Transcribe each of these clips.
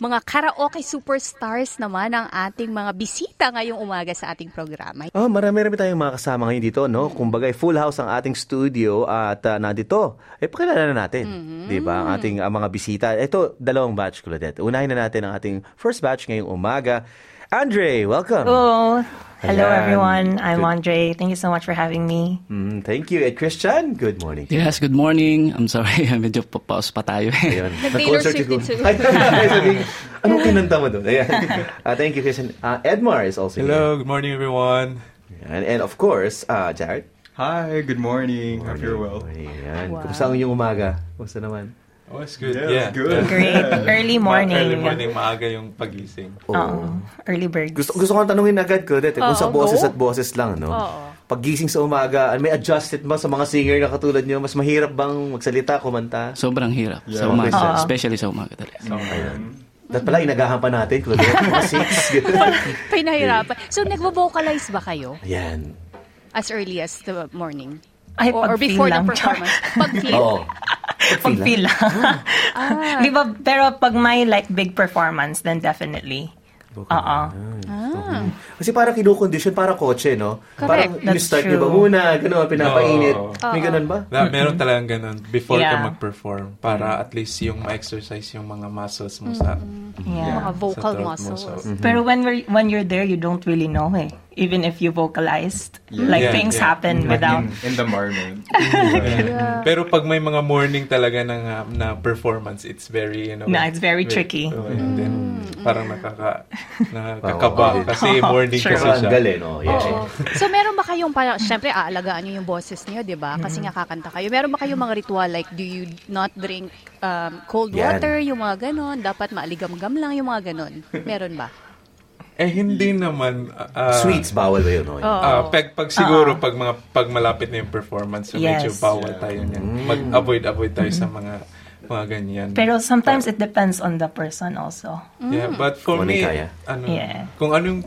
Mga karaoke superstars naman ang ating mga bisita ngayong umaga sa ating programa. Oh, marami-rami tayong mga kasama ngayon dito, no? Kumbaga, full house ang ating studio at uh, nandito. Eh, pakilala na natin, Mm-hmm. di ba? Ang ating uh, mga bisita. Ito, dalawang batch, Claudette. Unahin na natin ang ating first batch ngayong umaga. Andre, welcome. Hello. Hello, Ayan. everyone. I'm Good. Andre. Thank you so much for having me. Mm, thank you. At Christian, good morning. Yes, good morning. I'm sorry, I'm medyo pa- pause pa tayo. Ayun. Nag-Taylor Nag-concert Swift si- din Ay, sabi, kinanta mo doon? Ayan. Uh, thank you, Christian. Uh, Edmar is also here. Hello, good morning everyone. And, and of course, uh, Jared. Hi, good morning. Hope you're well. Ayan. Kumusta ang inyong umaga? Kumusta naman? Oh, it's good. Yeah, Yeah, it's good. Great. Early morning. Early morning, maaga yung pagising. Oo. Early birds. Gusto, gusto ko tanungin agad ko, Dete, kung Oo, sa boses at boses lang, no? Oo. Paggising sa umaga, may adjusted ba sa mga singer na katulad nyo? Mas mahirap bang magsalita, kumanta? Sobrang hirap Yeah. sa umaga, Oo. especially sa umaga talaga. Dapat pala, inagahan pa natin, Claudette. Mga six. Pinahirapan. So, nagvo-vocalize ba kayo Ayan. as early as the morning? Ay, or, or before the performance? Pag-feel? Oo. Pag feel lang. Ah. Di ba, pero pag may like big performance, then definitely. Oo. Kasi parang kinukondisyon, parang kotse, no? Parang That's in-start nyo ba muna, gano'n, pinapainit. Oo. May ganun ba? Na, meron talagang ganun before Yeah. ka mag-perform para at least yung ma-exercise yung mga muscles mo sa, Yeah. Mga vocal throat mo. muscles. So, Pero when we're, when you're there, you don't really know eh. Even if you vocalized, like Yeah, things yeah. happen Like without. in, in the moment. Pero pag may mga morning talaga ng, uh, na performance, it's very, you know, No, it's very tricky. Oh, and then, parang nakaka, nakakaba. kasi morning Sure. kasi siya. galing, oh. Yeah. So, meron ba kayong, parang, syempre, aalagaan nyo yung boses niyo, di ba? Kasi nga kakanta kayo. Meron ba kayong mga ritual, like, do you not drink um, cold Yan. water, yung mga ganon? Dapat maaligam-gam lang yung mga ganon. Meron ba? Eh, hindi naman. ah, Sweets, bawal ba yun? No? Ah, pag, pag siguro pag mga pag malapit na yung performance, so medyo Yes. bawal tayo niyan. Mag-avoid avoid tayo sa mga mga ganyan. Pero sometimes it depends on the person also. yeah, but for Kung ano me, kaya. ano, Yeah. kung anong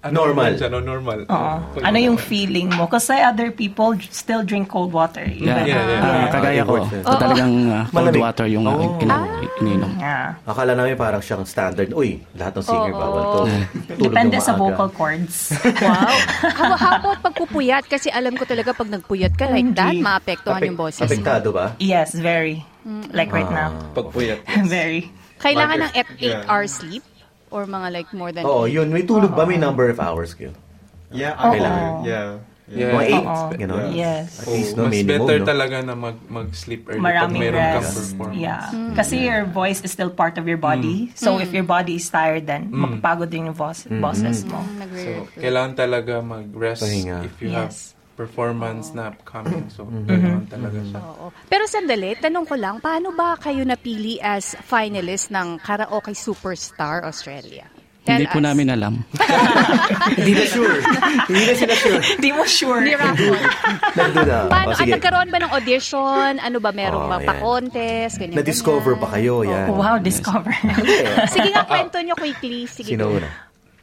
ano Normal. siya, no, normal. Oo. Pag- Ano yung feeling mo? Kasi other people still drink cold water. Yeah, Yeah, yeah. Ah, Yeah. kagaya ko, Important. ito talagang uh, cold Malamig. water yung Oh. aking ina- ininom. Yeah. Akala namin parang siyang standard. Uy, lahat ng singer bawal to. Depende sa vocal cords. Wow. how, how about pagpupuyat? Kasi alam ko talaga pag nagpuyat ka like that, maapektuhan Apek- yung boses mo. Apektado ba? yes, very. Like right now. Pagpuyat. very. Kailangan ng Market. 8 Yeah. hours sleep? Or mga like more than Oo, yun. May tulog ba? May number of hours kayo? Yeah, Oo. I Yeah. Yeah. Mga eight? Oo. Gano'n? Yes. At least, no, mas minimum, better no? talaga na mag mag-sleep early pag Maraming meron kang rest. performance. Yeah. Kasi your voice is still part of your body. So if your body is tired, then mapapagod din yung bos- boses mo. So, kailangan talaga mag-rest Pahinga. if you have Yes. Performance na upcoming. So, Mm-hmm. kailangan talaga siya. Oo. Pero sandali, tanong ko lang, paano ba kayo napili as finalist ng Karaoke Superstar Australia? Tell Hindi po us. namin alam. Hindi na sure. Hindi na sila sure. Hindi mo sure. Ni Raffle. Paano? O, At nagkaroon ba ng audition? Ano ba, merong Oh, ba yan. pa-contest? Ganyan, Na-discover ganyan. pa kayo, yan. Wow, discover. Sige nga, kwento nyo quickly. Sige. Sino una?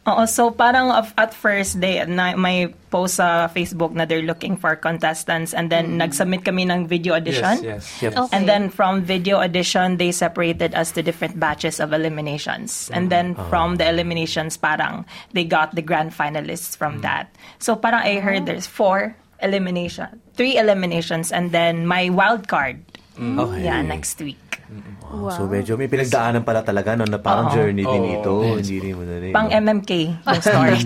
Oo, so parang of- at first day, na, may post sa Facebook na they're looking for contestants and then nag-submit kami ng video audition. Yes, Yep. yes. Okay. And then from video audition, they separated us to different batches of eliminations. And then from the eliminations, parang they got the grand finalists from that. So parang I heard there's four elimination, three eliminations, and then my wild card. Okay. Yeah, next week. Oh, So medyo may pinagdaanan pala talaga no, na parang journey din Oo. ito. Hindi rin mo na rin. Pang? MMK yung story.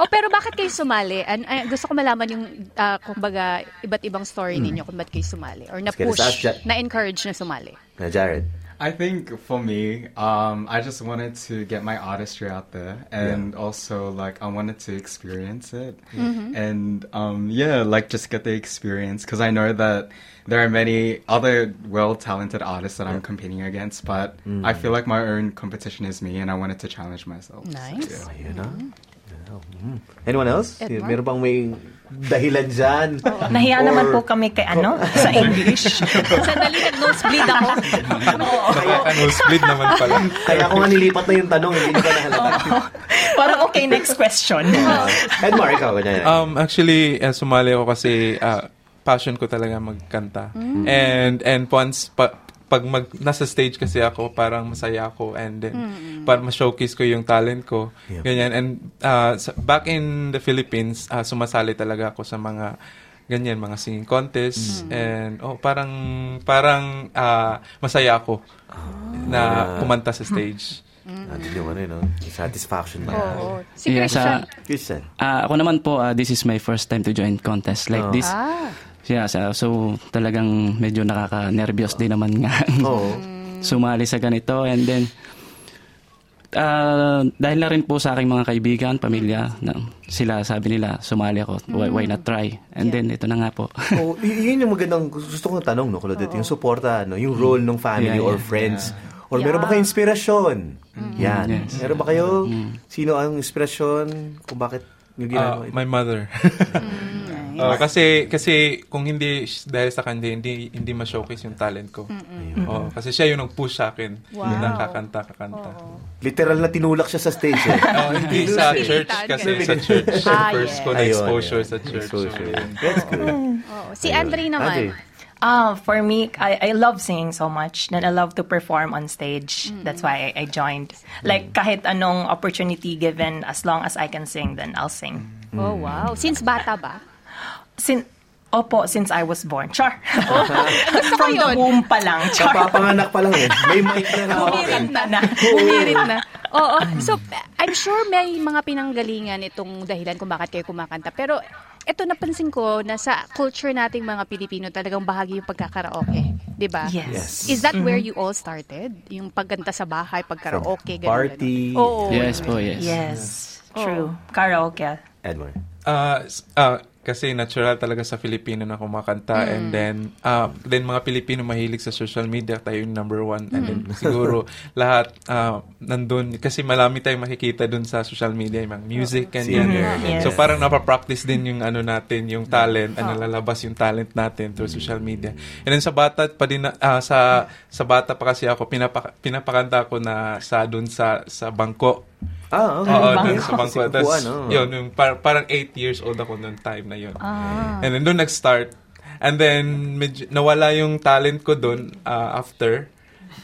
Oh, pero bakit kayo sumali? An- ay, gusto ko malaman yung, ah, kumbaga, iba't ibang story ninyo kung ba't kayo sumali. Or na-push, na-encourage na sumali. Na Jared. I think for me, um, I just wanted to get my artistry out there, and also like I wanted to experience it, and um, yeah, like just get the experience because I know that there are many other well talented artists that I'm competing against, but I feel like my own competition is me, and I wanted to challenge myself. Nice. Ayun na. Mm. Anyone else? Edmar? Meron bang may dahilan dyan. Nahiya Or- naman po kami kay ano, sa English. Sandali, nag-nosebleed ako. Nakaka-nosebleed naman pala. Kaya ko nga nilipat na yung tanong, hindi ko nahalata. Parang okay, next question. Edmar, ikaw, ganyan. Um, actually, uh, sumali ako kasi uh, passion ko talaga magkanta. And and once pa, pag mag, nasa stage kasi ako, parang masaya ako and then para ma-showcase ko yung talent ko. Yeah. Ganyan. And uh, back in the Philippines, uh, sumasali talaga ako sa mga ganyan, mga singing contests and oh, parang parang uh, masaya ako na kumanta sa stage. Natin yung ano yun, no? satisfaction na. Oo. Si Yeah, Christian. sa, Christian. ah, ako naman po, ah, this is my first time to join contest like Oh. this. Ah. Yeah, so, so talagang medyo nakaka-nervyos din naman nga Oo. sumali sa ganito. And then, ah, dahil na rin po sa aking mga kaibigan, pamilya, na sila sabi nila, sumali ako, why, why not try? And then, ito na nga po. Oh, y- yun yung magandang gusto kong tanong, no, Claudette, yung suporta, no, yung role ng family Yeah, or yeah. friends. Or meron ba kayong inspirasyon? Yan. Yes. Meron ba kayo? Sino ang inspirasyon? Kung bakit yung Uh, ginagawa ito? my mother. Uh, kasi kasi kung hindi dahil sa kanya hindi hindi ma-showcase yung talent ko. Oh, kasi siya yung nag-push sa akin Wow. na kakanta kakanta. Literal na tinulak siya sa stage. Eh. Oh, hindi sa church kasi sa church. Ah, First yes. ko na exposure ayun. sa church. Exposure. That's good. Oo. Si Andre naman. Andre. Ah, for me, I, I love singing so much. And I love to perform on stage. That's why I, I joined. Like, kahit anong opportunity given, as long as I can sing, then I'll sing. Oh, wow. Since bata ba? Sin Opo, since I was born. Char. From the womb pa lang. Char. Kapapanganak pa lang eh. May mic na nga. Humirit na. na. Humirit na. Oo. So, I'm sure may mga pinanggalingan itong dahilan kung bakit kayo kumakanta. Pero, ito napansin ko na sa culture nating mga Pilipino talagang bahagi yung pagkakaraoke. Di ba? Yes. Is that where you all started? Yung pagkanta sa bahay, pagkaraoke, ganun, Party. ganun. Oo. yes po, yes. Yes. True. Karaoke. Edward. S- ah, kasi natural talaga sa Filipino na kumakanta and then ah, then mga Pilipino mahilig sa social media tayo yung number one. And then siguro lahat ah, nandun kasi malami tayong makikita dun sa social media yung mga music and yan. Yes. so parang napapractice din yung ano natin yung talent ano lalabas yung talent natin through social media. And then sa bata pa din na- ah, sa sa bata pa kasi ako pinapa, pinapakanta ko na sa dun sa sa bangko Ah, okay. Oo, bangko. dun sa bangko. Tapos, oh. yun, yung par- parang 8 years old ako noong time na yun. And then doon nag-start. And then, medyo, nawala yung talent ko doon ah, after.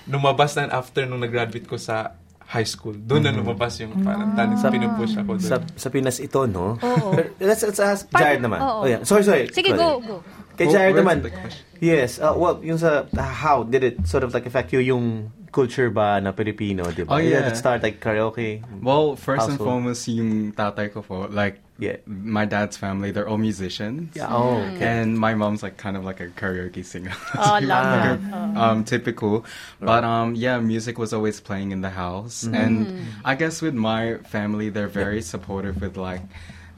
Lumabas na after nung nag-graduate ko sa high school. Doon na lumabas yung parang talent. Sa pinupush ako doon. Sa, sa Pinas ito, no? Oo. Let's, let's ask Jared naman. oo. Oh, yeah. Sorry, sorry. Sige, go, go. Kay Jared where's naman. the question? Yes. Uh, well, yung sa, how did it sort of like affect you yung culture ba na Pilipino, di ba? Oh, Did yeah. it start like karaoke? Well, first and foremost, yung tatay ko po, like Yeah. my dad's family, they're all musicians. Yeah. Oh, okay. And my mom's like kind of like a karaoke singer. Oh, love Like that. um, typical. But um, yeah, music was always playing in the house, and I guess with my family, they're very supportive with like.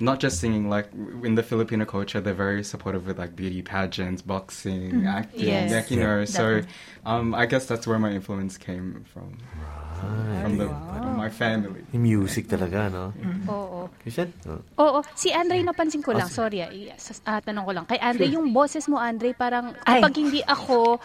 Not just singing, like in the Filipino culture, they're very supportive with like beauty pageants, boxing, acting, Yes. like, you know. So, um, I guess that's where my influence came from, from the my family. Yung music talaga, no? Oo. Christian? Oh. Oo. Si Andre, napansin ko lang. Sorry, ah, sas- ah, tanong ko lang. Kay Andre, yung boses mo, Andre, parang Ay. kapag hindi ako,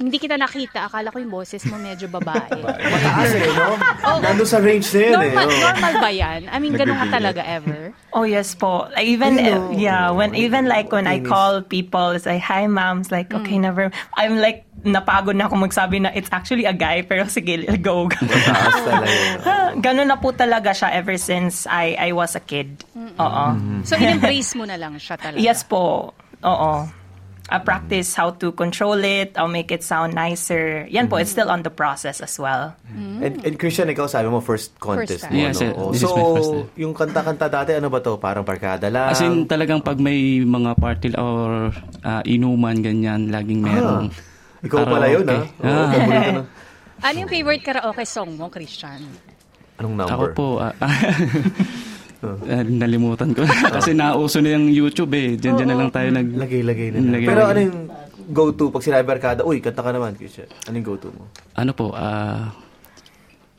hindi kita nakita, akala ko yung boses mo medyo babae. Mataas eh, no? Nandun sa range na yun eh. normal, oh. normal ba yan? I mean, ganun ka talaga ever? Oh yes po. Like, even uh, yeah, when even like when I call people, it's like hi ma'am. It's like okay, never. I'm like napagod na ako magsabi na it's actually a guy pero sige, go. Mataas talaga. Ganun na po talaga siya ever since I I was a kid. Oo. So, in-embrace mo na lang siya talaga? Yes po. Oo. I practice how to control it. I'll make it sound nicer. Yan po, it's still on the process as well. And, and Christian, ikaw sabi mo first contest First time. mo, Yes, no? Oh, This is so, my first time. yung kanta-kanta dati, ano ba to? Parang barkada lang? As in, talagang pag may mga party or ah, inuman, ganyan, laging merong Ikaw pala yun, ha? karaoke. Oh, Ah. paborito na. Ano yung favorite karaoke song mo, Christian? Anong Ako number? po, ah, ah, nalimutan ko. Kasi nauso na yung YouTube eh. Diyan, diyan na lang tayo nag... Lagay-lagay na lang. Lagay- Pero lagay. ano yung go-to pag sinabi barkada? Uy, kanta ka naman, Christian. Ano yung go-to mo? Ano po, ah,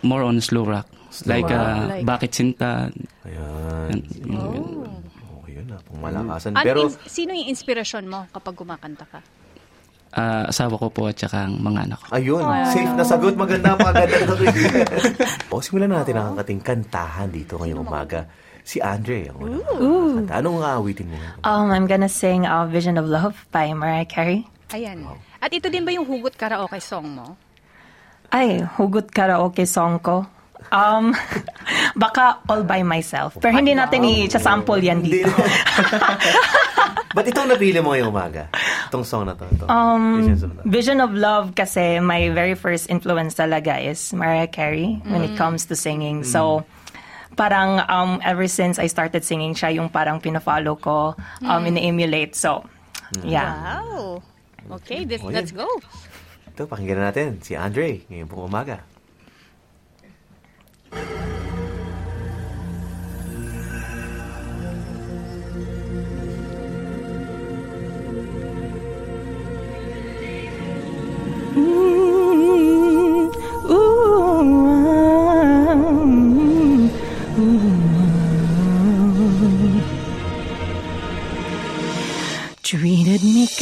more on slow rock. like, ah, Like- Bakit Sinta. Ayan. Oh, yun Wala pong malakasan. Ano Pero, ins- sino yung inspirasyon mo kapag kumakanta ka? Ah, asawa ko po at saka ang mga anak ko. ayun, safe na sagot. Maganda, maganda na o, simulan na natin ang ating kantahan dito ngayong umaga. Si Andre, ang unang kanta. Anong aawitin mo? Um, I'm gonna sing uh, Vision of Love by Mariah Carey. Ayan. At ito din ba yung hugot karaoke song mo? Ay, hugot karaoke song ko. Um, baka all by myself. Pero hindi natin i-sample yan dito. Ba't itong napili mo ngayong umaga? Itong song na to. Ito. Um, Visions of Love. Vision of Love kasi my very first influence talaga is Mariah Carey when it comes to singing. So, parang um, ever since I started singing, siya yung parang pina-follow ko, um, ina-emulate. So, yeah. Wow. Okay, this, Oh, let's go. Ito, pakinggan na natin. Si Andre, ngayong pong umaga.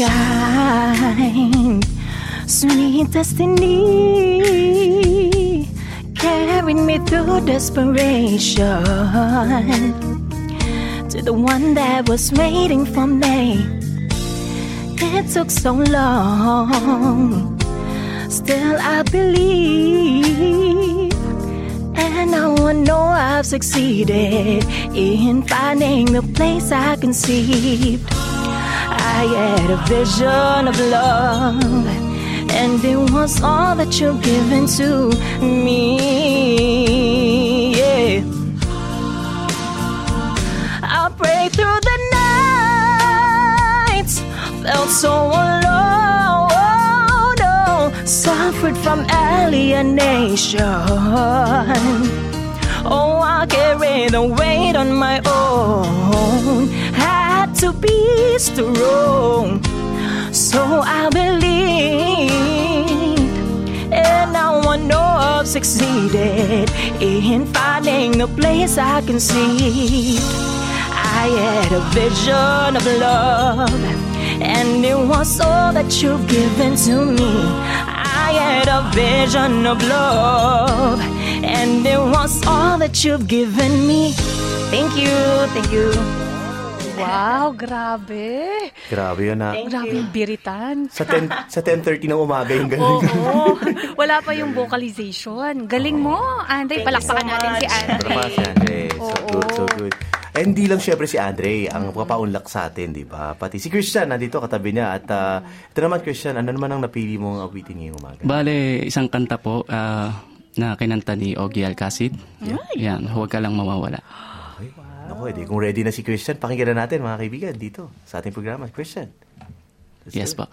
Kind, sweet destiny, carried me through desperation to the one that was waiting for me. It took so long, still I believe. And I know I've succeeded in finding the place I conceived. I had a vision of love, and it was all that you've given to me. Yeah. I prayed through the nights, felt so alone, oh, suffered from alienation. Oh, I carried the weight on my own, had to be strong. So I believe, and now I know I've succeeded in finding the place I can see. I had a vision of love, and it was all that you've given to me. I had a vision of love, and it was all that you've given me. Thank you, thank you. Wow, grabe. Grabe yun na. Grabe yung biritan. Sa 10, sa 10.30 ng umaga yung galing. Oo. Wala pa yung vocalization. Galing mo, Andre. Palakpakan natin si Andre. Ano pa si Andre? So Oo. good, so good. And hindi lang syempre si Andre ang papaunlak sa atin, di ba? Pati si Christian nandito katabi niya. At ah, ito naman, Christian, ano naman ang napili mong awitin ngayong umaga? Bale, isang kanta po ah, na kinanta ni Ogie Alcacid. Yan, huwag ka lang mawawala. Okay. Naku, edi, kung ready na si Christian, pakinggan na natin mga kaibigan dito sa ating programa. Christian. Yes do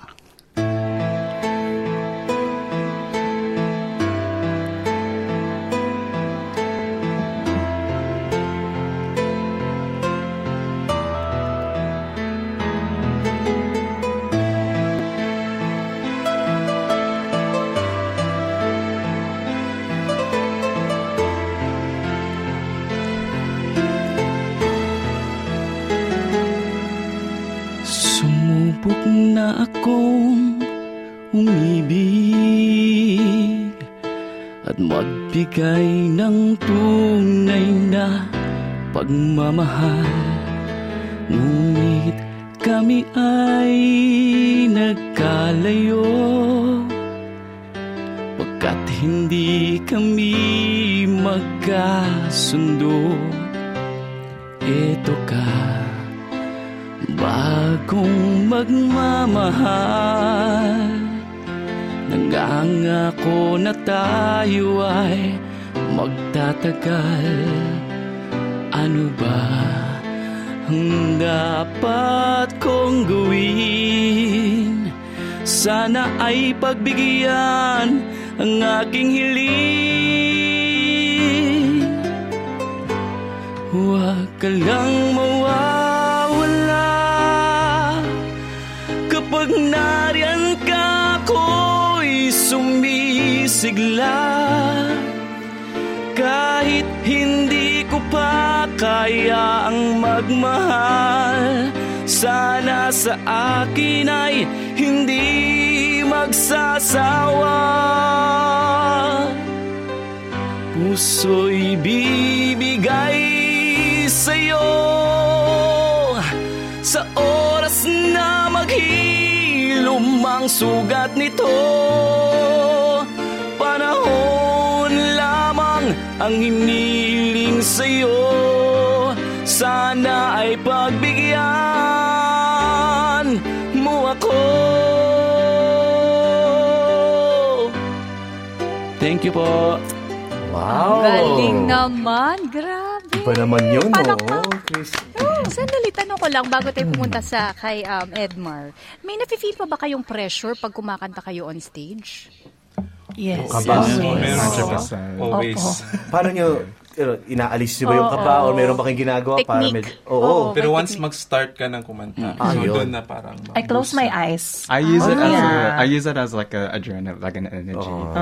Ito ka Bagong magmamahal. Nangangako na tayo ay magtatagal. Ano ba ang dapat kong gawin? Sana ay pagbigyan ang aking hiling. Huwag ka lang mawawala. Kapag nariyan ka ako'y sumisigla. Kahit hindi ko pa kaya ang magmahal Sana sa akin ay hindi magsasawa. Puso'y bibigay sa'yo Sa oras na maghilom ang sugat nito Panahon lamang ang hiniling sa'yo Sana ay pagbigyan mo ako Thank you po. Wow! Galing naman. Grabe. Iba naman yun, Palakpak. no? Chris. Oh, sandali, tanong ko lang bago tayo pumunta sa kay um, Edmar. May nafe-feel pa ba kayong pressure pag kumakanta kayo on stage? Yes. Kaba. Meron siya. 100%. Always. Paano nyo, inaalis nyo ba yung kaba o meron ba kayong ginagawa para Technique. medyo... Oo. Oo. Pero once technique. mag-start ka ng kumanta, Ah, so yun. doon na parang... I close my eyes. I use it as Yeah. a I use it as like a adrenaline, like an energy. Oh.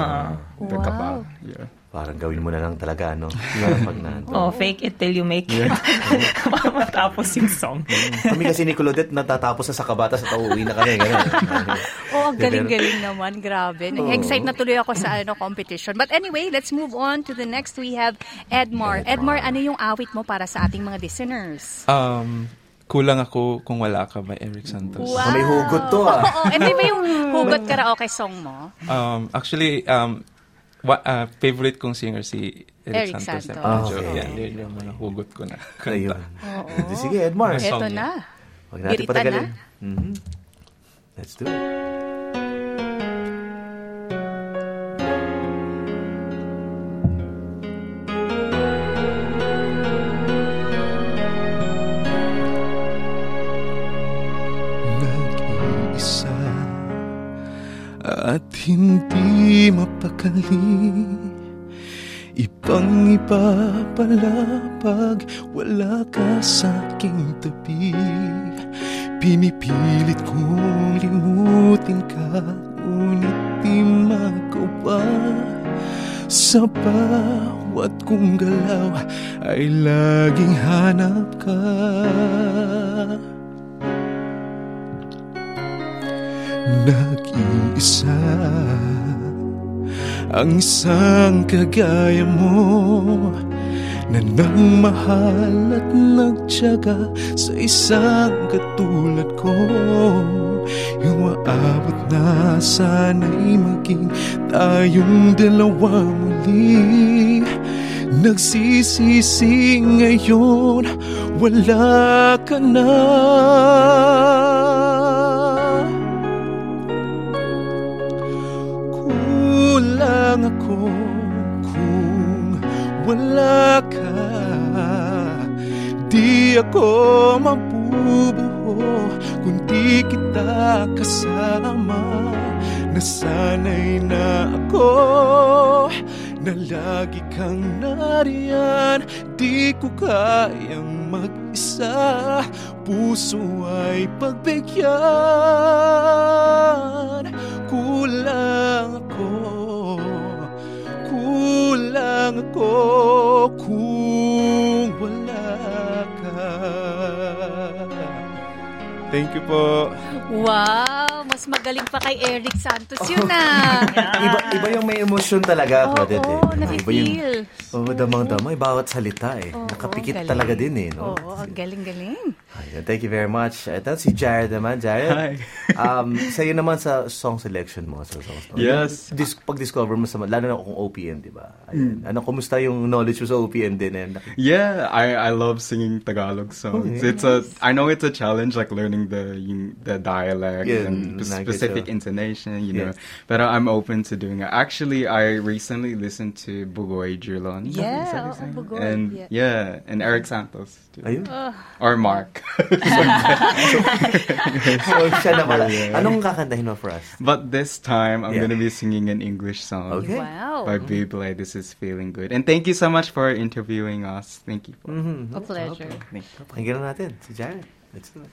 The Wow. kaba. Yeah. Parang gawin mo na lang talaga, no? Pag na. Oh, fake it till you make it. Para matapos yung song. Kami kasi ni Claudette natatapos na sa kabata sa uuwi na kami. Ganun. Oh, ang galing-galing naman. Grabe. Nag-excite na tuloy ako sa ano competition. But anyway, let's move on to the next. We have Edmar. Edmar, ano yung awit mo para sa ating mga listeners? Um, kulang ako kung wala ka by Eric Santos. Ah, may hugot to, ah. Oo, and may yung hugot karaoke song mo? Um, actually, um, wa- uh, favorite kong singer si Eric, Eric Santos. Santos. Ah, Medyo, okay. yan, yun yung mga hugot ko na. Ayun. Oo. Sige, Edmar. Niya. na. Huwag natin Birita patagalin. na. Mhm. Let's do it. Hindi mapakali. Ibang iba pala wala ka sa aking tabi. Pinipilit kong limutin ka Ngunit di magawa. Sa bawat kong galaw Ay laging hanap ka Nag-iisa Ang isang kagaya mo Na nang mahal at nagtyaga Sa isang katulad ko. Yung aabot na sana'y maging Tayong dalawa muli. Nagsisisi ngayon Wala ka na Ako kung wala ka. Di ako mabubuo kung di kita kasama. Nasanay na ako na lagi kang nariyan. Di ko kayang mag-isa. Puso ay pagbigyan. Kulang Ako kung wala ka Thank you po. Wow! Mas magaling pa kay Eric Santos yun ah. Iba, iba yung may emosyon talaga, Oo, Claudette. oo, eh. Iba yung, nafe-feel. oh, damang-damay, bawat salita eh. Oo, Nakapikit galing. talaga din eh. No? Oo, ang galing-galing. Thank you very much. Ito si Jared naman. Jared, Hi. um, sa'yo naman sa song selection mo. Sa songs, no? Yes. Dis- pag-discover mo sa, lalo na kung OPM, di ba? Ayun. Ano, kumusta yung knowledge mo sa OPM din? And, Yeah, I, I love singing Tagalog songs. It's a I know it's a challenge like learning the the dialect Yeah, and specific oh. intonation, you know. Yeah. But I'm open to doing it. Actually, I recently listened to Bugoy Jirlon. Yeah, Is that oo, his name? Bugoy, And yeah. yeah. and Eric Santos. Too. ayun. Or Mark. So, siya naman. Anong kakantahin mo for us? but this time I'm Yeah. going to be singing an English song. Okay. Wow. By Beyblade, this is feeling good. And thank you so much for interviewing us. Thank you. For Mhm. A pleasure. Pakinggan na natin si Jared. Let's do it.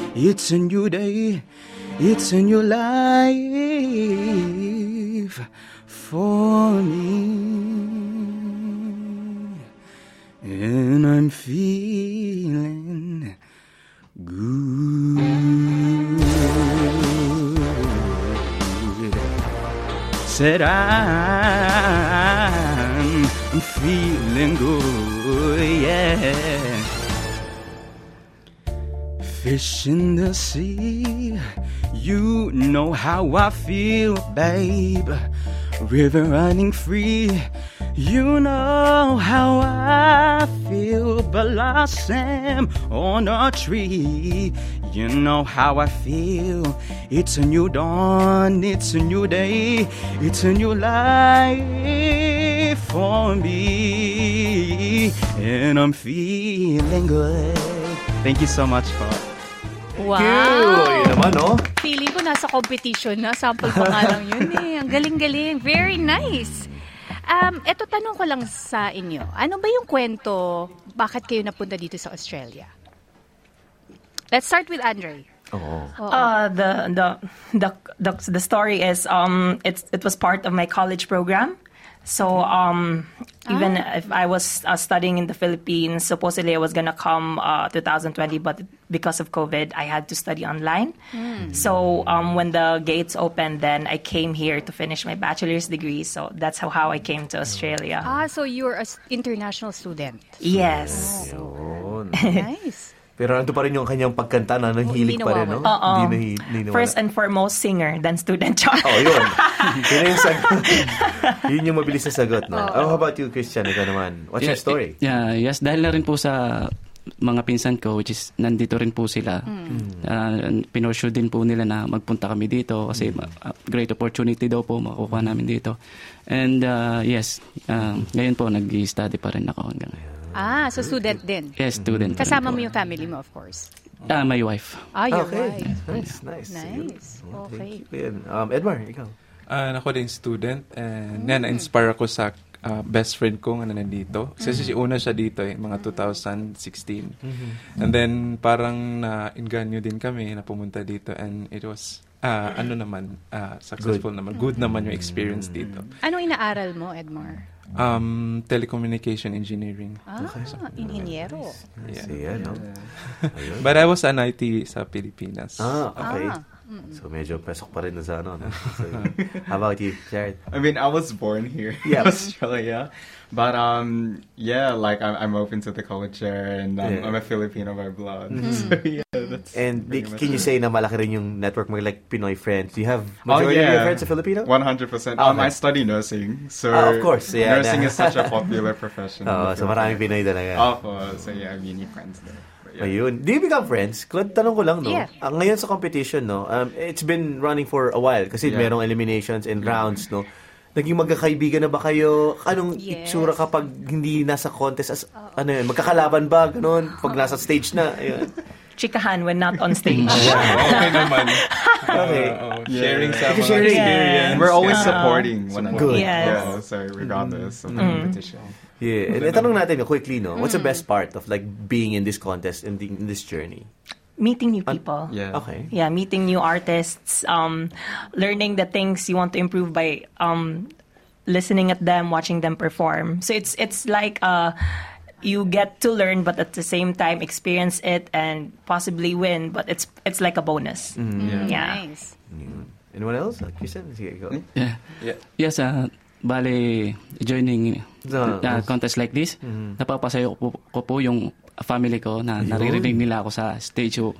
It's a new day. It's a new life for me. And I'm feeling good. Said I'm feeling good, yeah. Fish in the sea, you know how I feel, babe. River running free, you know how I feel. Blossom on a tree, you know how I feel. It's a new dawn, it's a new day, it's a new life for me, and I'm feeling good. Thank you so much for. Wow! Yun naman, no? Feeling ko nasa competition na. Sample pa nga lang yun eh. Ang galing-galing. Very nice. Um, eto tanong ko lang sa inyo. Ano ba yung kwento? Bakit kayo napunta dito sa Australia? Let's start with Andre. Oo. Uh, the, the the the the story is um it's it was part of my college program. So um even if I was uh, studying in the Philippines, supposedly I was gonna come uh, 2020, but because of COVID, I had to study online. So um, when the gates opened, then I came here to finish my bachelor's degree. So that's how, how I came to Australia. Ah, so you're an international student. Yes. Yun. Nice. Pero ando pa rin yung kanyang pagkanta na nang Hindi hilig pa rin, no? Oo. Hindi, nahi. First and foremost, singer, then student. Char. Oh, yun. yun yung sagot. yun yung mabilis na sagot, no? Oh, how about you, Christian? Ikaw naman. What's your story? Yeah, yes, dahil na rin po sa mga pinsan ko, which is nandito rin po sila. Uh, pinursue din po nila na magpunta kami dito kasi uh, great opportunity daw po makukuha namin dito. And uh, yes, uh, ngayon po nag-study pa rin ako hanggang ngayon. Ah, so student din. Yes, student. Kasama mo yung family mo, of course. Ah, my wife. Ah, you're okay. right. Nice, nice. Nice. Okay. Thank you. Um, Edmar, ikaw. Ah, ako din student and yan, na-inspire ako sa ah, best friend ko na nandito. Kasi si una siya dito eh, mga 2016. And then parang na-inganyo din kami na pumunta dito and it was ah, ano naman, ah, successful naman. Good naman yung experience dito. Anong inaaral mo, Edmar? Um, telecommunication engineering. Ah, inhinyero. Yeah. Kasi yan, no? But I was an IT sa Pilipinas. Ah, okay. Ah, So, medyo pesok pa rin na sa ano, no? So, how about you, Jared? I mean, I was born here Yeah. in Australia, but um, yeah, like I'm, I'm open to the culture, and I'm, Yeah. I'm a Filipino by blood. So yeah, that's And pretty di- much can you say na malaki rin yung network mo, like Pinoy friends? Do you have Oh, majority of your yeah. friends sa Filipino? One hundred percent. Ah, Um, okay. I study nursing, so Ah, of course, yeah, nursing na- is such a popular profession. in Oo, the so maraming Philippines. Pinoy talaga. Oh, so yeah, I have uni friends there. Yeah. Ayun. Do you become friends? Claude, tanong ko lang, no? Yeah. Ah, ngayon sa competition, no? Um, it's been running for a while kasi Yeah. merong eliminations and rounds, no? Naging magkakaibigan na ba kayo? Anong Yes. itsura kapag hindi nasa contest? As, ano yun? Magkakalaban ba? Ganun? Pag nasa stage na? Ayun. Chikahan when not on stage. okay naman. Okay. Ah, oo, sharing mga you're sharing- experience. We're always Yeah. supporting one another. Good. Yes. Yeah, so regardless of the competition. Yeah. And tanong natin quickly, no? What's the best part of like being in this contest and in this journey? Meeting new people. Yeah. Okay. Yeah, meeting new artists, um, learning the things you want to improve by um, listening at them, watching them perform. So it's it's like uh, you get to learn, but at the same time experience it and possibly win. But it's it's like a bonus. Mm-hmm. Yeah. Nice. Yun. Anyone else? Uh, Christian? Sige, go. Yeah. Yeah. Yes, uh, bale, joining Ah, uh, contest like this, napapasayo ko po, ko po yung family ko na naririnig nila ako sa stage. So,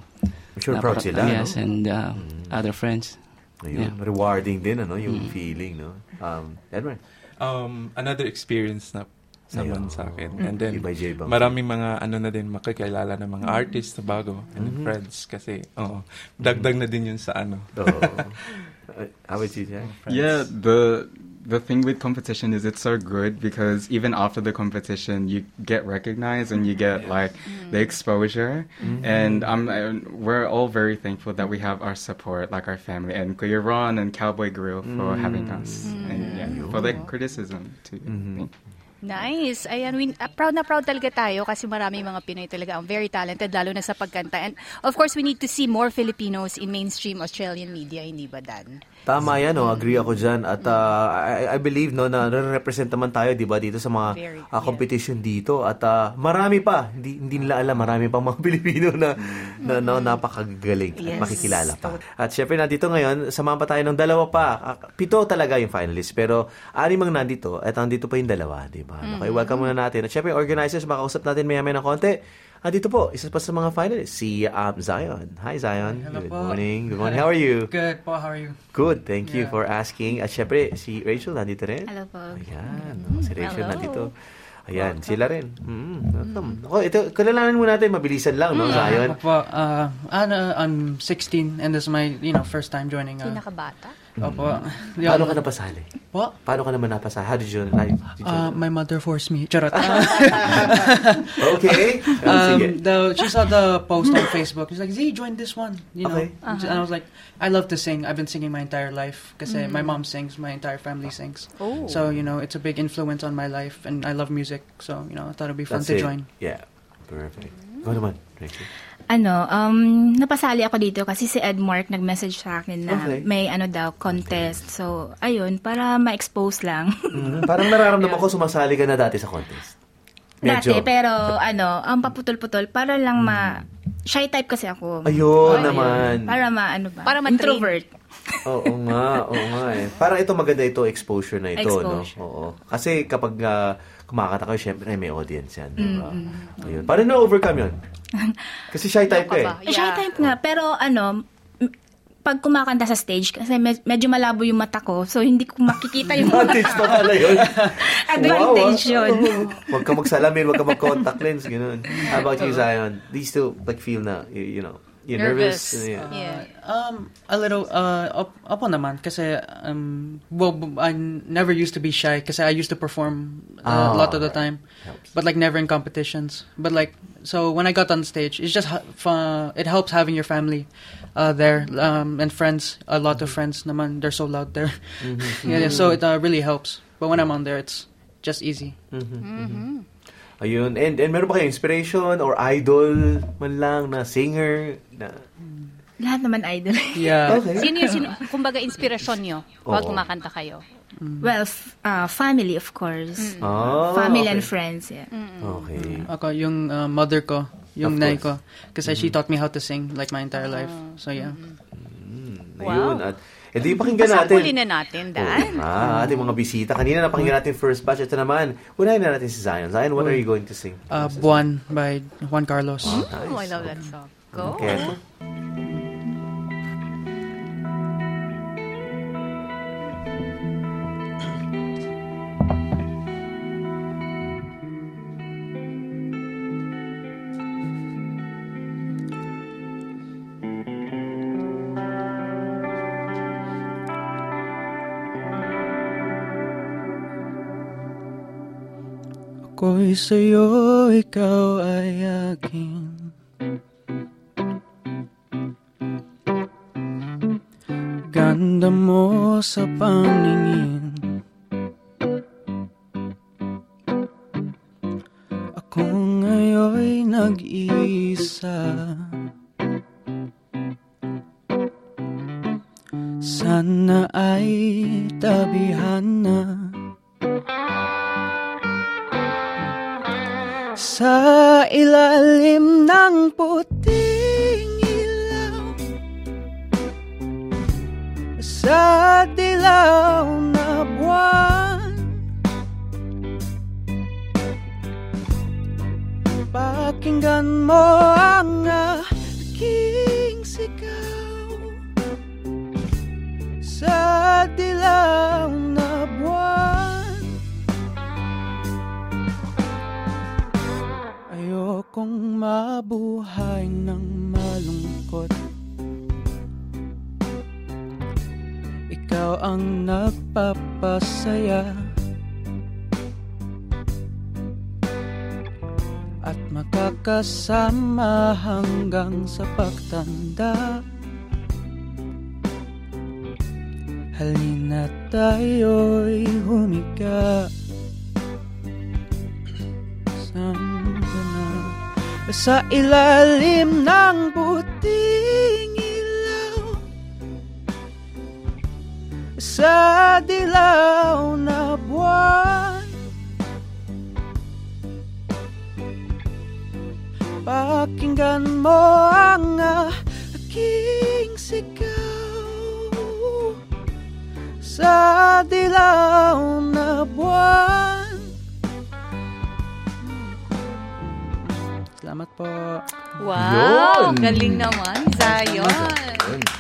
I'm sure proud sila, Yes, no? and uh, other friends. Ayun. Yeah. Rewarding din, ano? Yung feeling, no? Um, Edward? um, another experience na naman Ayun. sa akin. And then, Iba Bang. maraming mga ano na din, makikilala ng mga artists na bago and then friends. Kasi, oo, dagdag na din yun sa ano. Oo. How about you, Jack? Yeah, the the thing with competition is it's so good because even after the competition, you get recognized and you get like the exposure. And I'm, uh, we're all very thankful that we have our support, like our family, and Kuya Ron and Cowboy Grill for having us, and yeah, for the criticism too. You. Nice. Ayan, we, ah, proud na proud talaga tayo kasi maraming mga Pinoy talaga ang very talented, lalo na sa pagkanta. And of course, we need to see more Filipinos in mainstream Australian media, hindi ba, Dan? Tama yan, no? agree ako dyan. At uh, I, I believe no, na represent naman tayo di ba, dito sa mga Very, uh, competition dito. At uh, marami pa, hindi, hindi nila alam, marami pang mga Pilipino na, na, na napakagaling at Yes, makikilala pa. At syempre, nandito ngayon, samahan pa tayo ng dalawa pa. Pito talaga yung finalists, pero anim ang nandito at nandito pa yung dalawa, di ba? Okay, welcome muna natin. At syempre, organizers, makausap natin maya-maya ng konti. Ah, dito po, isa pa sa mga finalists, si um, Zion. Hi, Zion. Hello Good po. morning. Good morning. How are you? Good po, how are you? Good, thank you Yeah. for asking. At syempre, si Rachel nandito rin. Hello po. Ayan, oh, si Rachel Hello. nandito. Ayan, sila rin. Mm, welcome. Ako, ito, kalalanan muna natin, mabilisan lang, no, Zion? Opo, uh, ano, I'm 16 and this is my, you know, first time joining. Uh, Pinakabata? Opo. Paano ka napasali? Po? Paano ka naman napasali? How did you, how did you Uh, my mother forced me. Charot. Okay. Um, um, the, she saw the post on Facebook. She's like, Z, join this one. You know? Okay. And I was like, I love to sing. I've been singing my entire life. Because my mom sings, my entire family sings. Oh. So, you know, it's a big influence on my life. And I love music. So, you know, I thought it'd be fun That's to it. join. Yeah. Perfect. Go naman, Rachel. Ano, um, napasali ako dito kasi si Edmark nag-message sa akin na Okay. may ano daw, contest. So, ayun, para ma-expose lang. Mhm, Parang nararamdaman ko sumasali ka na dati sa contest. Dati, Medyo. pero ano, ang paputol-putol, para lang ma... Shy type kasi ako. Ayun Ayun. naman. Para ma, ano ba? Para ma-train. Introvert. Oo nga, oo nga eh. Parang ito maganda ito, exposure na ito, Exposure. no? Oo. Kasi kapag uh, kumakata kayo, syempre may audience yan. di ba? Ayun. Paano na-overcome yun? Kasi shy type ka eh. Ba? Shy type nga, pero ano, pag kumakanta sa stage, kasi med- medyo malabo yung mata ko, so hindi ko makikita yung Advantage pa pala yun. advantage Wow, yun. Huwag ka magsalamin, huwag ka mag-contact lens, gano'n. How about you, Zion? Do you still like feel na, you, you know, you're nervous? Nervous. Yeah. Yeah. Um, a little, uh, up, up on naman, kasi, um, well, b- I never used to be shy, kasi I used to perform Ah, uh, a lot of the right. time, Helps. but like never in competitions. But like, so when I got on stage, it's just hu- fun. It helps having your family uh, there um, and friends. A lot of friends, naman, they're so loud there. Mhm. yeah, so it uh, really helps. But when I'm on there, it's just easy. Ayun. And, and meron ba kayo inspiration or idol man lang na singer? Na, Lahat naman idol. Yeah. okay. Sino yung, sino, kumbaga, inspirasyon nyo pag kumakanta kayo? well, f- uh, family, of course. Ah, family okay. and friends, yeah. Okay. Ako, yung uh, mother ko, yung nai ko, kasi she taught me how to sing like my entire life. So yeah. Ayun. Wow. At, edi pakinggan natin. Pasapulin na natin, Dan. Oh, ah, ating mga bisita. Kanina napakinggan natin first batch. Ito naman, unahin na natin si Zion. Zion, what are you going to sing? Uh, Buwan by Juan Carlos. Oh, I love that song. Go. Okay. Ako'y sa'yo, ikaw ay akin. Ganda mo sa paningin. Ako ngayon'y nag-iisa. Ayokong mabuhay ng malungkot. Ikaw ang ang nagpapasaya. At makakasama hanggang sa pagtanda. Halina tayo'y humiga Sa ilalim ng puting ilaw. Sa dilaw na buwan. Pakinggan mo ang aking sigaw. Sa dilaw na buwan Salamat po. Wow! Yun. Galing naman, Zion.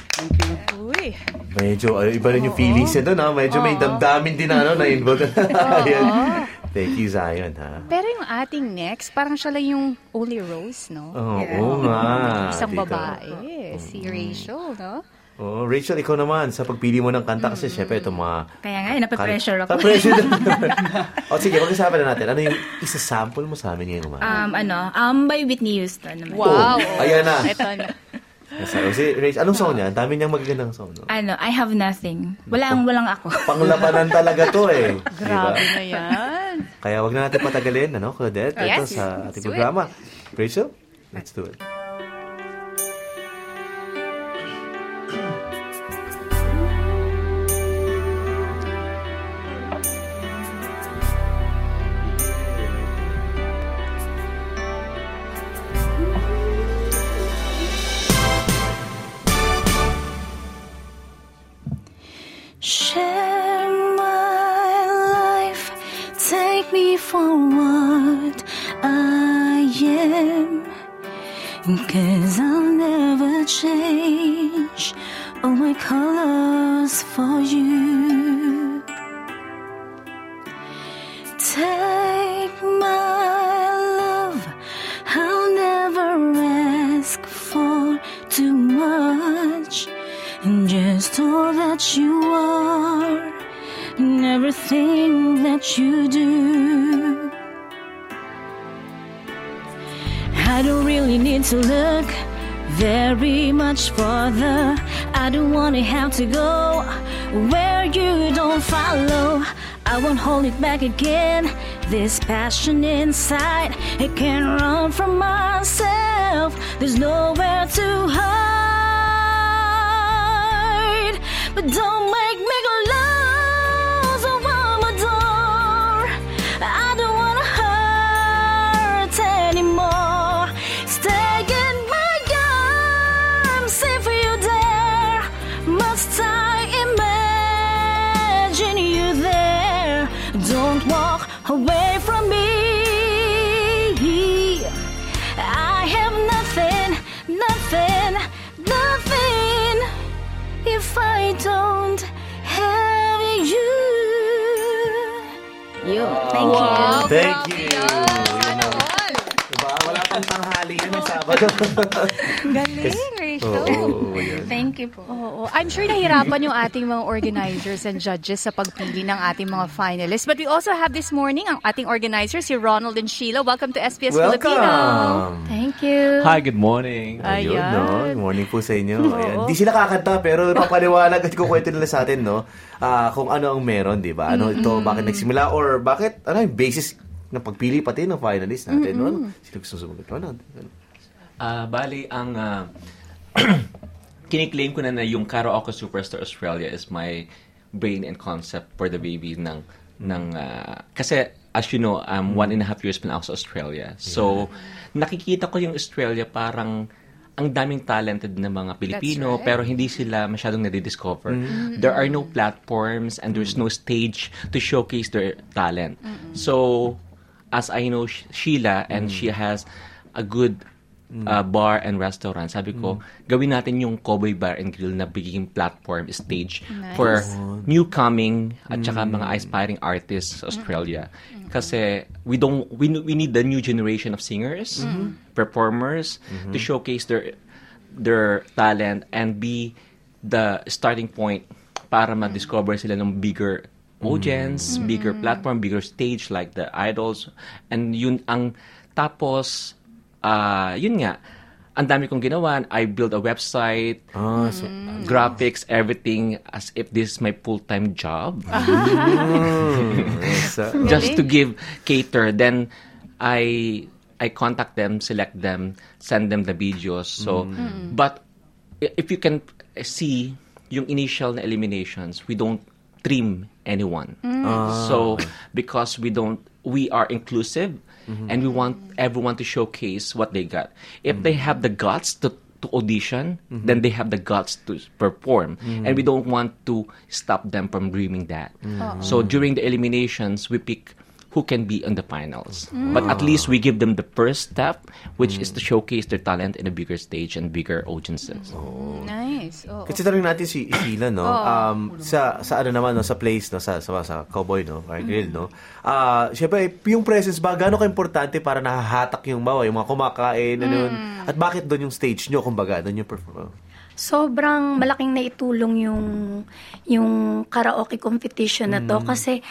Thank you. Uy. Medyo, ay, iba rin yung feelings niya doon, ha? Medyo may damdamin din na, ano, na-involve. Ayan. Thank you, Zion, ha? Pero yung ating next, parang siya lang yung only rose, no? Oo, oo nga. Isang Dito. babae, si Rachel, no? Oh, Rachel, ikaw naman, sa pagpili mo ng kanta, kasi syempre, itong mga... Kaya nga, eh, nape-pressure ako. Na-pressure din. o sige, pag-usapan na natin. Ano yung isa-sample mo sa amin ngayong umaga? Um, ano, um, by Whitney Houston naman. Wow! Oh, ayan na. Ito na. Yes, oh, si Rachel, anong song niya? Ang dami niyang magagandang song, no? Ano, I have nothing. Walang, walang ako. Panglabanan talaga to, eh. Grabe Diba? na yan. Kaya wag na natin patagalin, ano, Claudette? Ito Yes, sa let's ating do it. programa. Rachel, let's do it. Cause I'll never change all my colors for you. Take my love, I'll never ask for too much. And just all that you are, and everything that you do. To look very much further. I don't want to have to go where you don't follow. I won't hold it back again. This passion inside, it can't run from myself. There's nowhere to hide. But don't Thank you. Galing, Rachel. Oo. Thank you po. Oo. I'm sure nahirapan yung ating mga organizers and judges sa pagpili ng ating mga finalists. But we also have this morning ang ating organizers, si Ronald and Sheila. Welcome to Filipino. Welcome. Thank you. Hi, good morning. Ayun, Ayan. no? Good morning po sa inyo. Ayan. Di sila kakanta, pero papaliwanag at kukwento nila sa atin, no? Ah, kung ano ang meron, di ba? Ano ito, bakit nagsimula, or bakit, ano yung basis ng pagpili pati ng finalist natin, no? Sino gusto sumagot? Ano? Ah, bali, ang ah, kiniklaim ko na na yung Karaoke Superstar Australia is my brain and concept for the baby ng ng ah, kasi as you know, um, one and a half years pa na ako sa Australia. So, nakikita ko yung Australia parang ang daming talented na mga Pilipino right. pero hindi sila masyadong nadidiscover. There are no platforms and there's no stage to showcase their talent. So, as I know Sh- Sheila and she has a good uh, bar and restaurant, sabi ko, gawin natin yung Cowboy Bar and Grill na biging platform, stage for new coming at saka mga aspiring artists sa Australia. Kasi we don't we we need the new generation of singers, performers to showcase their their talent and be the starting point para ma-discover sila ng bigger audience, bigger platform, bigger stage like the idols. And yun ang tapos ah yun nga. Ang dami kong ginawa. I built a website, Ah, so, graphics, everything as if this is my full-time job. ah. just to give cater. Then i i contact them select them send them the videos. So but i- if you can see yung initial na eliminations we don't trim anyone. So because we don't we are inclusive and we want everyone to showcase what they got if they have the guts to to audition, then they have the guts to perform. And we don't want to stop them from dreaming that. Mm. So during the eliminations, we pick who can be in the finals. But at least we give them the first step, which is to showcase their talent in a bigger stage and bigger audiences. Nice. Oo. Kasi tanong natin si Sheila, no? Um, sa, sa ano naman, no? Sa place, no? Sa, sa, sa cowboy, no? Or grill, no? Ah, syempre, yung presence ba, gaano ka-importante para nahahatak yung bawa, yung mga kumakain, ano yun? At bakit doon yung stage nyo, kumbaga, doon yung perform? sobrang malaking naitulong yung yung karaoke competition na to kasi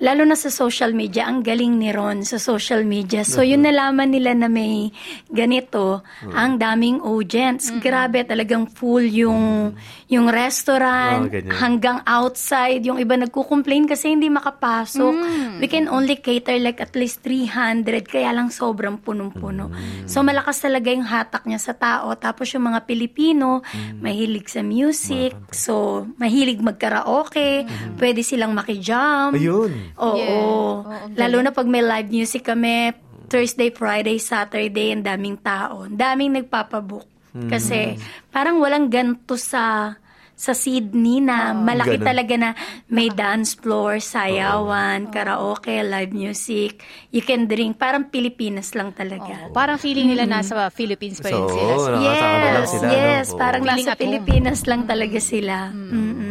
lalo na sa social media, ang galing ni Ron sa social media. So, yun nalaman nila na may ganito, ang daming audience. Grabe, talagang full yung, yung restaurant, Oh, ganyan. hanggang outside. Yung iba nagko-complain kasi hindi makapasok. We can only cater like at least 300, kaya lang sobrang punong-puno. So, malakas talaga yung hatak niya sa tao. Tapos yung mga Pilipino, mahilig sa music. So, mahilig magkaraoke. Pwede silang makijump. Ayun. Oo. Yeah. Oo, Lalo na pag may live music kami, Thursday, Friday, Saturday, ang daming tao. Ang daming nagpapabook. Kasi parang walang ganto sa sa Sydney na malaki Ganun. talaga na may dance floor, sayawan, karaoke, live music. You can drink. Parang Pilipinas lang talaga. Oo, Parang feeling nila nasa Philippines pa rin So, sila. Yes, sila, yes. no? Parang nasa. Pilipinas lang talaga sila. Mm-mm.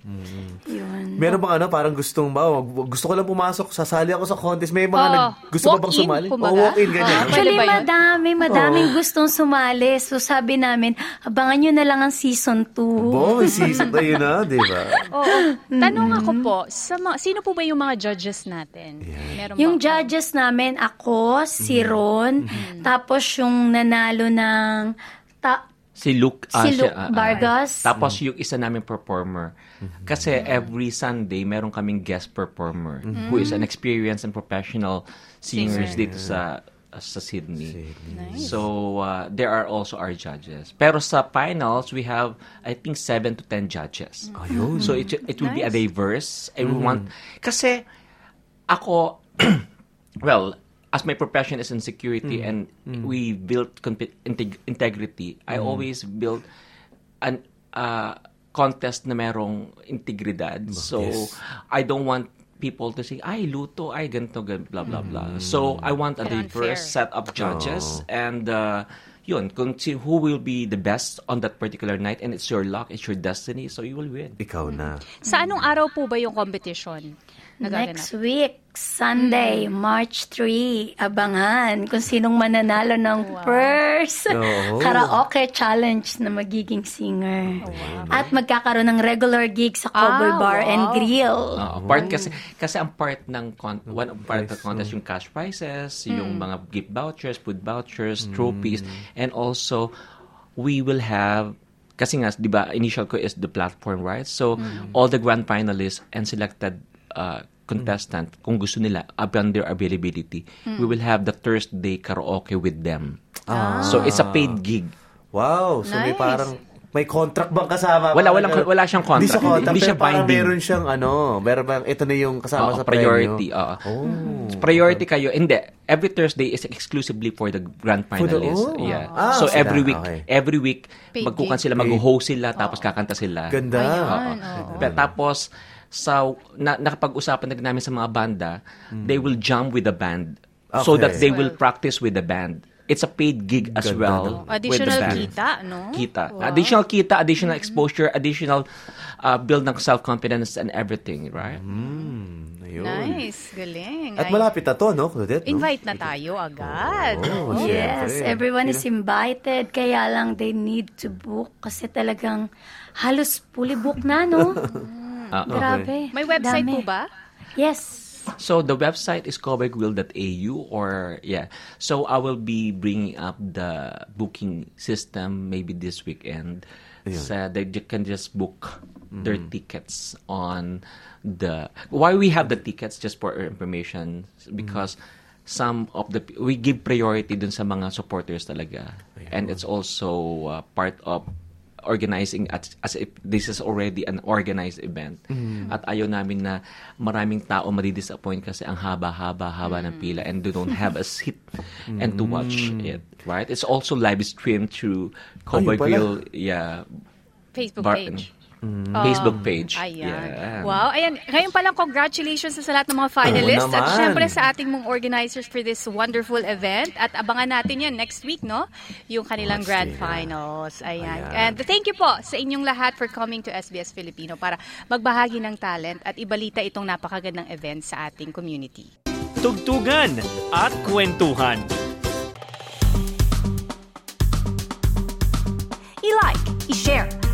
Yun. Meron bang ano, parang gustong ba, gusto ko lang pumasok, sasali ako sa contest. May mga Oo. nag, gusto ba bang sumali? kumbaga. Oh, walk-in, ganyan. Oo. no? Actually, yun? madami, madaming gustong sumali. So, sabi namin, abangan nyo na lang ang season 2. Boy, season tayo na, di ba? Oo. Tanong ako po, sa mga, sino po ba yung mga judges natin? Meron Yung ba? judges namin, ako, si Ron, tapos yung nanalo ng... Ta- Si Luke, ah, Si siya, Luke ah, ah. Vargas. Tapos yung isa namin performer. Kasi every Sunday, meron kaming guest performer who is an experienced and professional singers dito sa sa Sydney. So, uh, there are also our judges. Pero sa finals, we have, I think, 7 to 10 judges. Ayun. So, it, it will be a diverse. And we want, kasi, ako, well, as my profession is in security and we build comp- integ- integrity, I always build an uh, contest na merong integridad. So, Yes. I don't want people to say, ay, luto, ay, ganito, gan- blah, blah, blah. So, I want a diverse set of judges and uh, yun, kung si who will be the best on that particular night and it's your luck, it's your destiny, so you will win. Ikaw na. Sa anong araw po ba yung competition? Nagaganap? Next week, Sunday, March 3, abangan kung sinong mananalo ng first Oo. karaoke challenge na magiging singer. At magkakaroon ng regular gig sa Cowboy Ah, Bar and wow. Grill. Oo, part kasi kasi ang part ng con- one of part ng contest yung cash prizes, yung mga gift vouchers, food vouchers, trophies, and also we will have kasi nga 'di ba initial ko is the platform right so all the grand finalists and selected uh, contestant kung gusto nila upon their availability we will have the Thursday karaoke with them so it's a paid gig Wow, so may Nice. parang may contract bang kasama? Wala, walang- ganun. wala siyang contract. Hindi siya contract, Hindi siya binding. meron siyang ano, meron bang, ito na yung kasama Oo, sa priority. oo. Oh. Priority kayo. Hindi. Every Thursday is exclusively for the grand For the- finalists. oh. Yeah. Ah, so sila, every week, okay. every week, magkukan sila, mag-host sila, tapos kakanta sila. Ganda. Oo. Pero tapos, sa na, nakapag-usapan na din namin sa mga banda, they will jam with the band so Okay. that they will practice with the band. It's a paid gig as Ganda well. the Additional band. kita, no? Kita. Wow. Additional kita, additional exposure, additional uh, build ng self-confidence and everything, right? Hmm, ayun. Nice. Galing. At malapit na to, no, Claudette? No? Invite na tayo agad. Oh, Yes, syempre. everyone is invited. Kaya lang they need to book kasi talagang halos fully book na, no? Ah, okay. Grabe. May website Dami. po ba? Yes. So the website is cowboygrill.au or yeah. So I will be bringing up the booking system maybe this weekend. So that you can just book their tickets on the why we have the tickets just for information because some of the we give priority dun sa mga supporters talaga and it's also uh, part of organizing at, as if this is already an organized event. At ayaw namin na maraming tao madidisappoint kasi ang haba-haba-haba ng pila and they don't have a seat and to watch it, right? It's also live streamed through Cowboy. Grill, yeah, Facebook bar- page. Facebook page. Ayan. Yeah. Wow. Ayan. Ngayon pa lang, congratulations sa lahat ng mga finalists. At syempre sa ating mong organizers for this wonderful event. At abangan natin yan next week, no? Yung kanilang Let's grand see. finals. Ayan. Ayan. And thank you po sa inyong lahat for coming to SBS Filipino para magbahagi ng talent at ibalita itong napakagandang event sa ating community. Tugtugan at kwentuhan. I-like, i-share,